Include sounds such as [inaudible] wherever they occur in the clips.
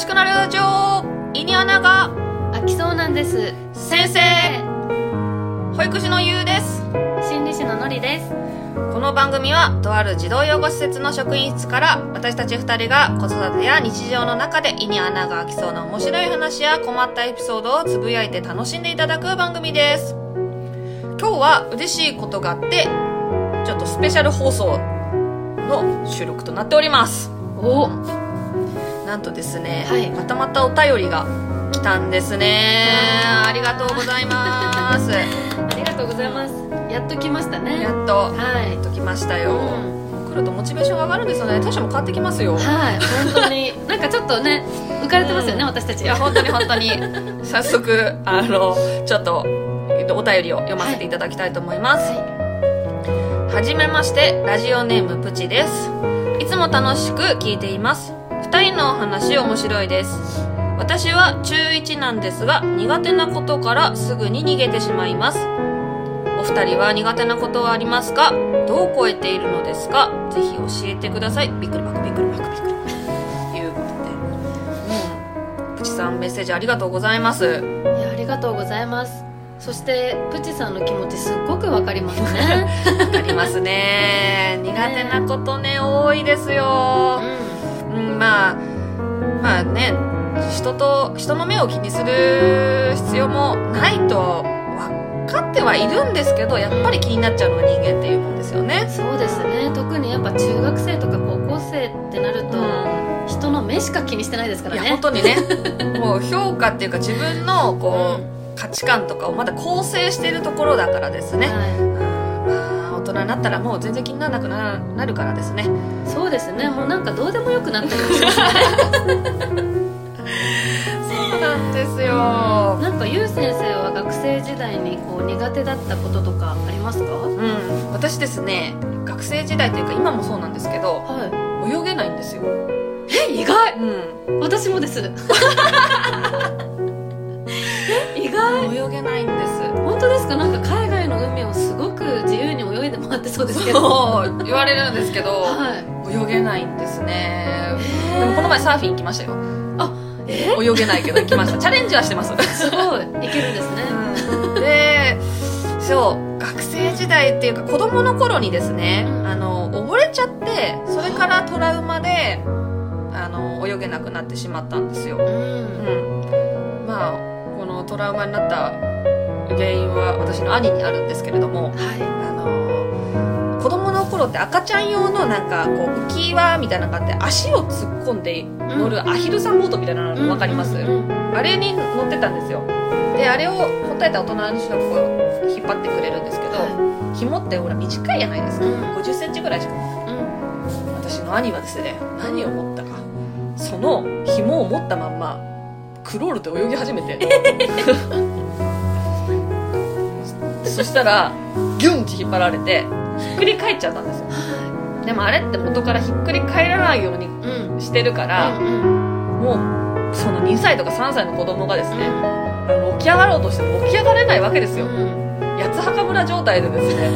楽しくなるラジオ胃に穴が。飽きそうなんです。先生。保育士のゆうです。心理師ののりです。この番組はとある児童養護施設の職員室から私たち2人が子育てや日常の中で胃に穴が開きそうな面白い話や困ったエピソードをつぶやいて楽しんでいただく番組です。今日は嬉しいことがあってちょっとスペシャル放送の収録となっております。おなんとですね、はい。またまたお便りが来たんですね。ありがとうございます。[laughs] ありがとうございます。やっと来ましたね。やっと。はい。やっと来ましたよ、うん。来るとモチベーションが上がるんですよね。テンションも変わってきますよ。はい。本当に。[laughs] なんかちょっとね浮かれてますよね、うん。私たち。いや本当に本当に。早速あのちょっとえっとお便りを読ませていただきたいと思います、はじめましてラジオネームプチです。いつも楽しく聞いています2人のお話面白いです。私は中1なんですが苦手なことからすぐに逃げてしまいます。お二人は苦手なことはありますか？どう超えているのですか？ぜひ教えてください。びっくりマクびっくりマクびっくりということで。うん。プチさんメッセージありがとうございます。いやありがとうございます。そしてプチさんの気持ちすっごくわかりますね。[laughs] わかりますね。苦手なことね多いですよ。ううんまあまあね人と人の目を気にする必要もないと分かってはいるんですけどやっぱり気になっちゃうのが人間っていうもんですよね。んそうですね。特にやっぱ中学生とか高校生ってなると、人の目しか気にしてないですかいやらね本当にね。[laughs] もう評価っていうか自分のこう、価値観とかをまだ構成しているところだからですね、はうんまあ大人になったらもう全然気にならなくななるからですね。い、そうですね。もうなんかどうでもよくなったりもしますね。[laughs] そうなんですよ。なんかゆう先生は学生時代にこう苦手だったこととかありますか？うん。私ですね学生時代というか今もそうなんですけどは泳げないんですよ、いえ意外。うん、私もです。[laughs] え意外。泳げないんです。本当ですかそう言われるんですけど、はい。泳げないんですね。でもこの前サーフィン行きましたよ。え？泳げないけど行きました。[laughs] チャレンジはしてます。すごい。いけるんですね。でそう学生時代っていうか子供の頃にですね、うん。あの溺れちゃってそれからトラウマであの泳げなくなってしまったんですよ、うん。うん、まあこのトラウマになった原因は私の兄にあるんですけれどもはあの子供の頃って赤ちゃん用のなんかこう浮き輪みたいなのがあって足を突っ込んで乗るアヒルさんボートみたいなのい分かります、あれに乗ってたんですよ。であれをほっといた大人の人がこう引っ張ってくれるんですけど、は紐ってほら短いじゃないですか、うん。5 0センチぐらいしか。いうん私の兄はですね何を思ったか。その紐を持ったまんまクロールで泳ぎ始めて。そしたらギュンって引っ張られてひっくり返っちゃったんですよ。でもあれって元からひっくり返らないようにうん。してるから、うんうん。もうその2歳とか3歳の子供がですね、あの起き上がろうとしても起き上がれないわけですよ、うん。八つ墓村状態でですね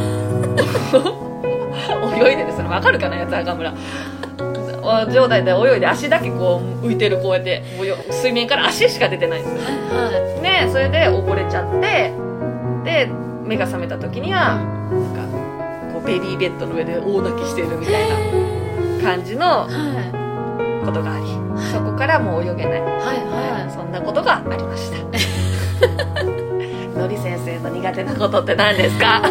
[laughs] 泳いでですねわかるかな八つ墓村。状態で泳いで足だけこう浮いてるこうやって水面から足しか出てないんですよ。はい。はでそれで溺れちゃってで目が覚めた時にはなんかベビーベッドの上で大泣きしてるみたいな感じのいはことがありそこからもう泳げない。いはい。はそんなことがありました。のり先生の苦手なことって何ですか？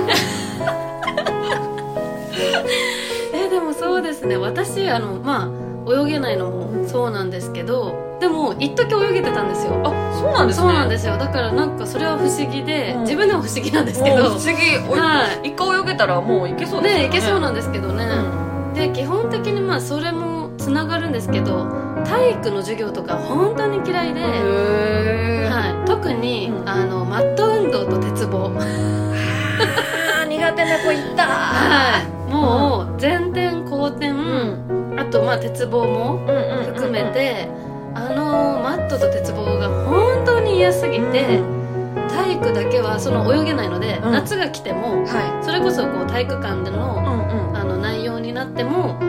い [laughs] えでもそうですね。私あのまあ泳げないのもそうなんですけどでも一時泳げてたんですよ。あそうなんですね。そうなんですよ。だからなんかそれは不思議で、うん。自分でも不思議なんですけど。もう不思議。おいは一回泳げたらもういけそうですよね。いけそうななんですけどね、うん。で基本的にまあそれもつながるんですけど体育の授業とか本当に嫌いで、はい、特に、うん。あのマット運動と鉄棒。あー苦手な子いたはい。もう前転後転、うんあとまあ鉄棒も含めて、あのマットと鉄棒が本当に嫌すぎて、体育だけはその泳げないので、うん。夏が来てもはそれこそこう体育館でのいうんうん。あの内容になっても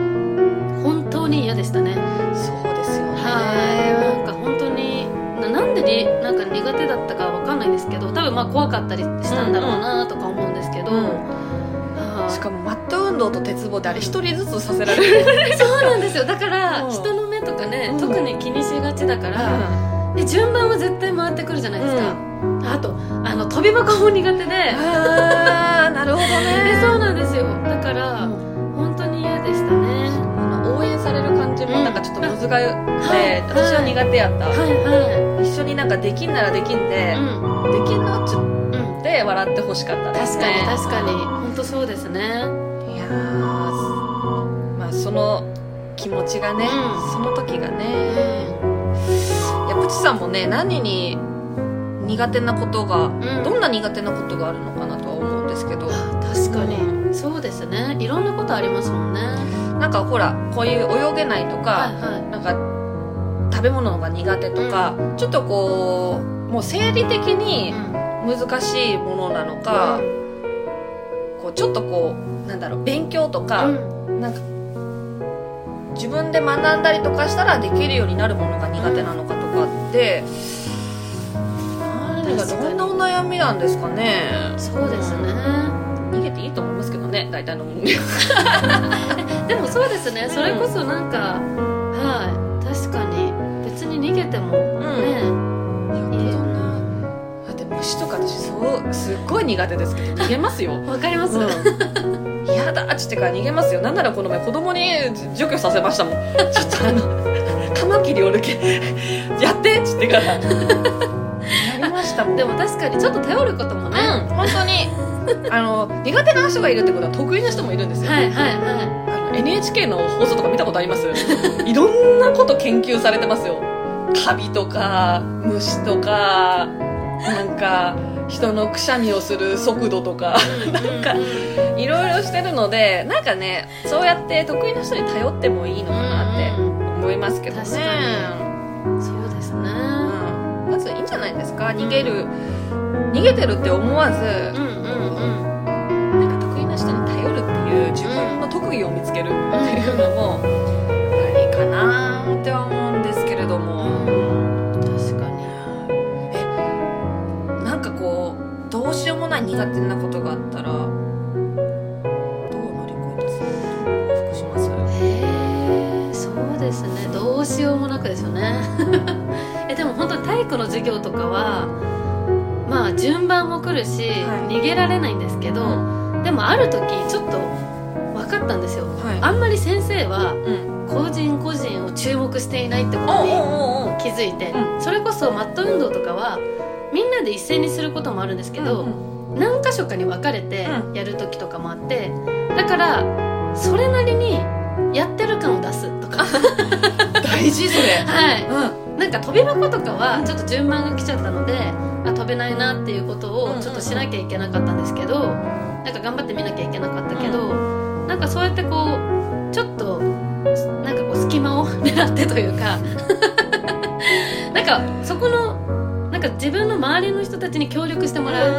本当に嫌でしたね。そうですよね。はい。なんかりなんか苦手だったかわかんないんですけど多分まあ怖かったりしたんだろうなとか思うんですけど、うん。はい。しかもマット運動と鉄棒であれ一人ずつさせられる。[laughs] そうなんですよ。だからうん。人の目とかね、うん。特に気にしがちだから、で順番は絶対回ってくるじゃないですか、あとあの飛び箱も苦手で、ああなるほど [laughs] でねそうなんですよ。だから、うん。本当に嫌でしたね。あの応援される感じもなんかちょっとむずがゆくて、はい。私は苦手やった、はい。は一緒になんかできんならできんでい、うん。できんのっちゅうん。って笑ってほしかったです確かにね確かに。本当そうですね。いやーまあその気持ちがね、うん。その時がね、いやプチさんもね何に苦手なことが、ん。どんな苦手なことがあるのかなとは思うんですけど。あ確かに、そうですね。いろんなことありますもんね。なんかほらこういう泳げないとか、はいはなんか食べ物が苦手とか、ちょっとこうもう生理的い、に難しいものなのか、こうちょっとこうなんだろう勉強とか、うん。なんか自分で学んだりとかしたらできるようになるものが苦手なのかとかって、何がどんなお悩みなんですかね。そうですね、逃げていいと思いますけどね大体のもの。[laughs] でもそうですね。それこそなんか、はい。確かに別に逃げてもね、虫とか私そうすっごい苦手ですけど逃げますよ。[laughs] わかります、うん。嫌だっつってから逃げますよ。なんならこの前子供に除去させましたもん。[laughs] ちょっとあのカマキリおるけ [laughs] やってっつってから。やりましたもん。でも確かにちょっと頼ることもね、うん。本当にあの苦手な人がいるってことは得意な人もいるんですよ、はいはいはあの NHK の放送とか見たことあります？いろんなこと研究されてますよ。カビとか虫とかなんか人のくしゃみをする速度とかいなんかいろいろしてるのでなんかねそうやって得意な人に頼ってもいいのかなって思いますけどね。確かそうですね。うん。まずいいんじゃないですか。逃げる逃げてるって思わず、うんうんうん。なんか得意な人に頼るっていう自分の特技を見つけるっていうのもありかなっては思うんですけれども、どうしようもない苦手なことがあったらどう乗り越えます往復しますへえそうですね。どうしようもなくですよね。[laughs] えでも本当に体育の授業とかはまあ順番も来るし、はい。逃げられないんですけど、でもある時ちょっと分かったんですよ。はい。あんまり先生はうん。個人個人を注目していないってことに気づいて、うそれこそマット運動とかはみんなで一斉にすることもあるんですけど、うん何箇所かに分かれてうやる時とかもあってだからそれなりにやってる感を出すとか。[laughs] 大事それ。[laughs] はい。うん。なんか飛び箱とかはちょっと順番が来ちゃったのであ飛べないなっていうことをちょっとしなきゃいけなかったんですけどなんか頑張ってみなきゃいけなかったけど、なんかそうやってこうちょっとなんかこう隙間を [laughs] 狙ってというか。なんかそこのなんか自分の周りの人たちに協力してもらう、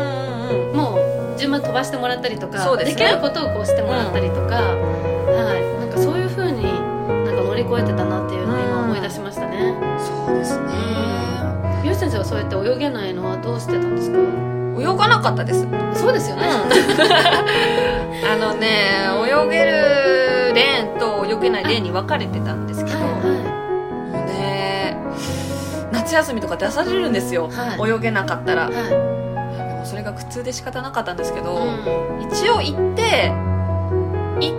もう順番飛ばしてもらったりとかですね。きることをこうしてもらったりとか、はい、なんかそういうふうになんか乗り越えてたなっていうのを今思い出しましたね。そうですね。ゆう先生はそうやって泳げないのはどうしてたんですか？泳がなかったです。そうですよね、[laughs] あのね泳げるレーンと泳げないレーンに分かれてたんですけど、はいもうね夏休みとか出されるんですよ、は泳げなかったら、はいそれが苦痛で仕方なかったんですけど、うん。一応行って行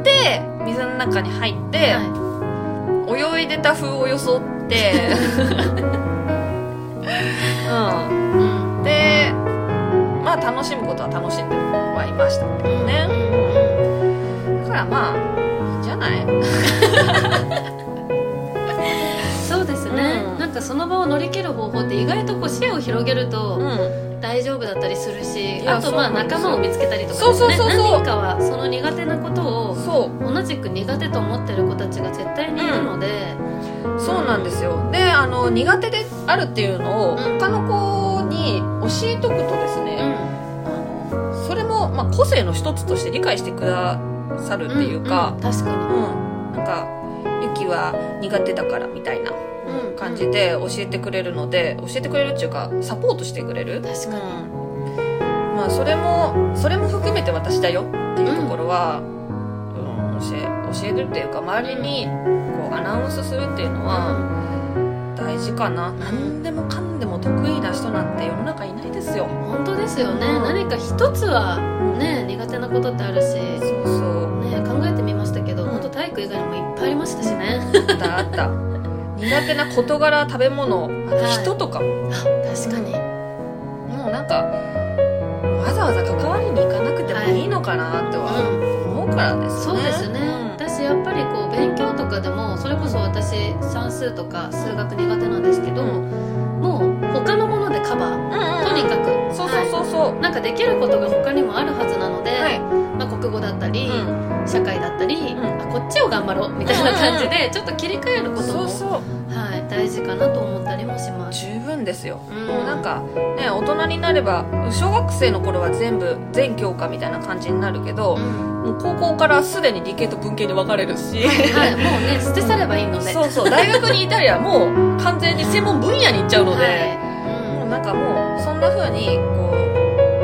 って水の中に入って、は泳いでた風を装ってい [laughs] うん。うん。でまあ楽しむことは楽しんではいましたけどね、だからまあいいんじゃない。[laughs] そうですね、うん。なんかその場を乗り切る方法って意外とこう視野を広げるとうん大丈夫だったりするし、あとまあ仲間を見つけたりとかそうそうそうそう。何人かはその苦手なことをそう。同じく苦手と思ってる子たちが絶対にいるので、そうなんですよ。であの苦手であるっていうのをうん。他の子に教えとくとですうね、ん。あのそれも、まあ、個性の一つとして理解してくださるっていうかんん、確かうん。なんかユキは苦手だからみたいな。うん感じで教えてくれるので教えてくれるっていうかサポートしてくれる。確かに。うん。まあそれもそれも含めて私だよっていうところは、うん教え教えるっていうか周りにこうアナウンスするっていうのは大事かな、何でもかんでも得意な人なんて世の中いないですよ。本当ですよね、うん。何か一つはね苦手なことってあるし、そうそう。ね、考えてみましたけど、うん。本当体育以外にもいっぱいありましたしね。あったあった苦手な事柄食べ物人とかも、あ確かに、もうなんかわざわざ関わりに行かなくてもいいのかなっては思うからですね、そうですね、私やっぱりこう勉強とかでもそれこそ私算数とか数学苦手なんですけど、もう他のものでカバー。とにかく。そうそうそうそう、なんかできることが他にもあるはずなので、はい。まあ、国語だったり、うん。社会だったり、ん。あこっちを頑張ろうみたいな感じでちょっと切り替えることも、そうそうはい、大事かなと思ったりもします。十分ですよ、うん。もうなんかね大人になれば小学生の頃は全部全教科みたいな感じになるけど、うん。もう高校からすでに理系と文系に分かれるし、はい、もうね [laughs] 捨て去ればいいので。そうそう大学にいたりはもう完全に専門分野に行っちゃうので、はい。もうなんかもうそんな風にこ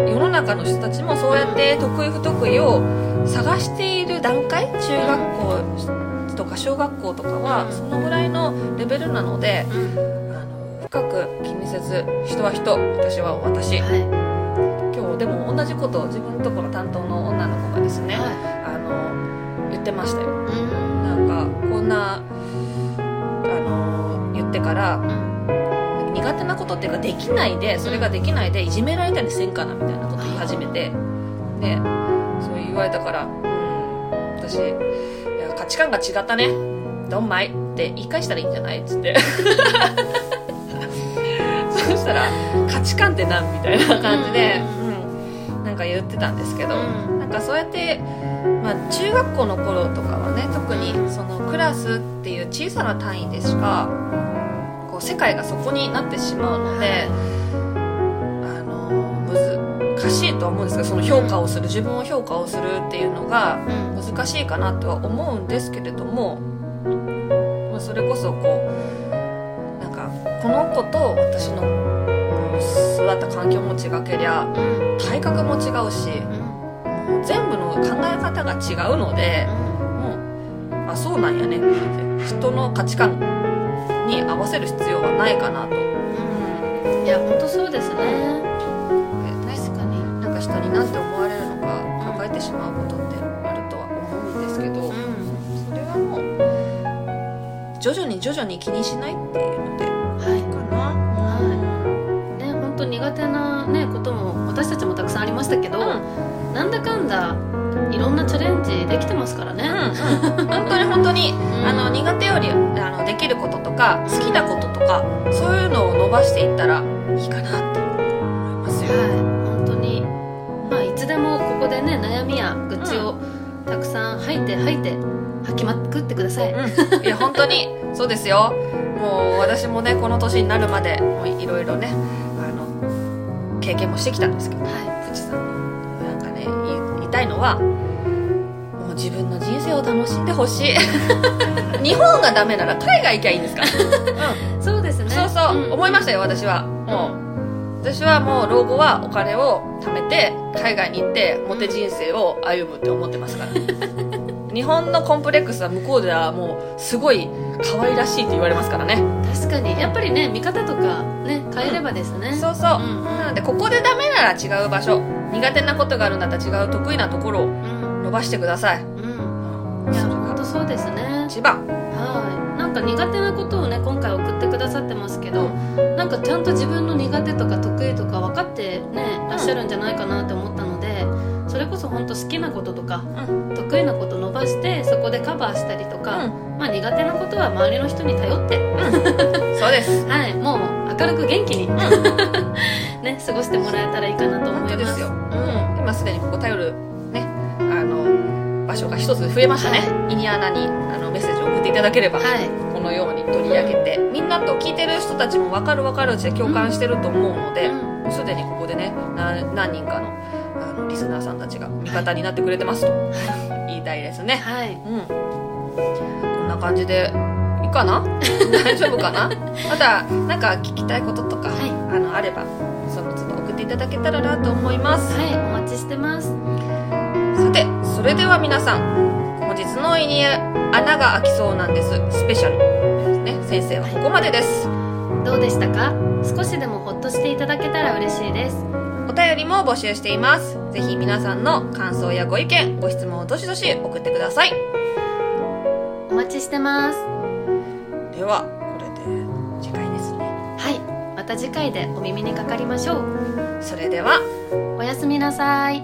う世の中の人たちもそうやって得意不得意を探している段階？中学校とか小学校とかはうん。そのぐらいのレベルなのであの深く気にせず人は人私は私。はい。今日でも同じことを自分のところ担当の女の子がですねはあの言ってましたよ。いうん。なんかこんなあの言ってからうん。苦手なことっていうかできないでそれができないでいじめられたりせんかなみたいなこと言い始めてでそう言われたからうん私価値観が違ったね。ドンマイって言い返したらいいんじゃない？っつって。[laughs] そしたら価値観ってなんみたいな感じで、うん。なんか言ってたんですけど、うん。なんかそうやって、まあ、中学校の頃とかはね特にそのクラスっていう小さな単位でしかこう世界がそこになってしまうので、あの難しいとは思うんですけどその評価をする自分を評価をするっていうのがうん。難しいかなとは思うんですけれども、まあ、それこそこうなんかこの子と私のうん育った環境も違けりゃうん。体格も違うしうん。もう全部の考え方が違うのでもうあそうなんやねって人の価値観に合わせる必要はないかなと、うん。いや本当そうですね人になんて思われるのか考えてしまうことってあるとは思うんですけど、うん。それはもう徐々に徐々に気にしないっていうのではいかな、はい。ね本当苦手なねことも私たちもたくさんありましたけど、なんだかんだいろんなチャレンジできてますからね、うん。うん、[laughs] 本当に本当に、ん。あの苦手よりあのできることとか好きなこととかそういうのを伸ばしていったらいいかなって思いますよ、はいでね悩みや愚痴をたくさん吐いて吐いて吐きまくってください、うん、いや本当にそうですよ。もう私もねこの年になるまでもういろいろねあの経験もしてきたんですけどはプチさんなんかね言いたいのはもう自分の人生を楽しんでほしい。[laughs] 日本がダメなら海外行きゃいいんですから、うんいそうですね。そうそう、ん。思いましたよ私は。もう私はもう老後はお金を貯めて海外に行ってモテ人生を歩むって思ってますから。[laughs] 日本のコンプレックスは向こうではもうすごい可愛らしいって言われますからね。確かに。やっぱりね見方とかね変えればですね、そうそう、うんうん。なのでここでダメなら違う場所苦手なことがあるんだったら違う得意なところをうん。伸ばしてください。うん。いやそれが。本当そうですね。一番。はい。なんか苦手なことをね今回送ってくださってますけど、なんかちゃんと自分の苦手とか得意とか分かってねらっしゃるんじゃないかなって思ったのでそれこそ本当好きなこととかうん。得意なこと伸ばしてそこでカバーしたりとか、まあ、苦手なことは周りの人に頼って、そうです。[laughs] はい、もう明るく元気に、[laughs] ね、過ごしてもらえたらいいかなと思います。よ、うん、今すでにここ頼るねあの場所が一つ増えましたね、イニアナにあのメッセージを送っていただければ、はいこのように取り上げてみんなと聞いてる人たちも分かる分かるうちで共感してると思うので、すでにここでねな何人かのあのリスナーさんたちが味方になってくれてますと言いたいですね、はい。うん。こんんな感じでいいかな？[laughs] 大丈夫かな？またなんか聞きたいこととか、はい。あのあればその都度送っていただけたらなと思います。はい。お待ちしてます。さてそれでは皆さん本日の胃に穴が開きそうなんです。スペシャル。ですね先生はここまでです、どうでしたか？少しでもほっとしていただけたら嬉しいです。お便りも募集しています。ぜひ皆さんの感想やご意見ご質問をどしどし送ってください。お待ちしてます。ではこれで次回ですね。はい。また次回でお耳にかかりましょう。それでは。おやすみなさい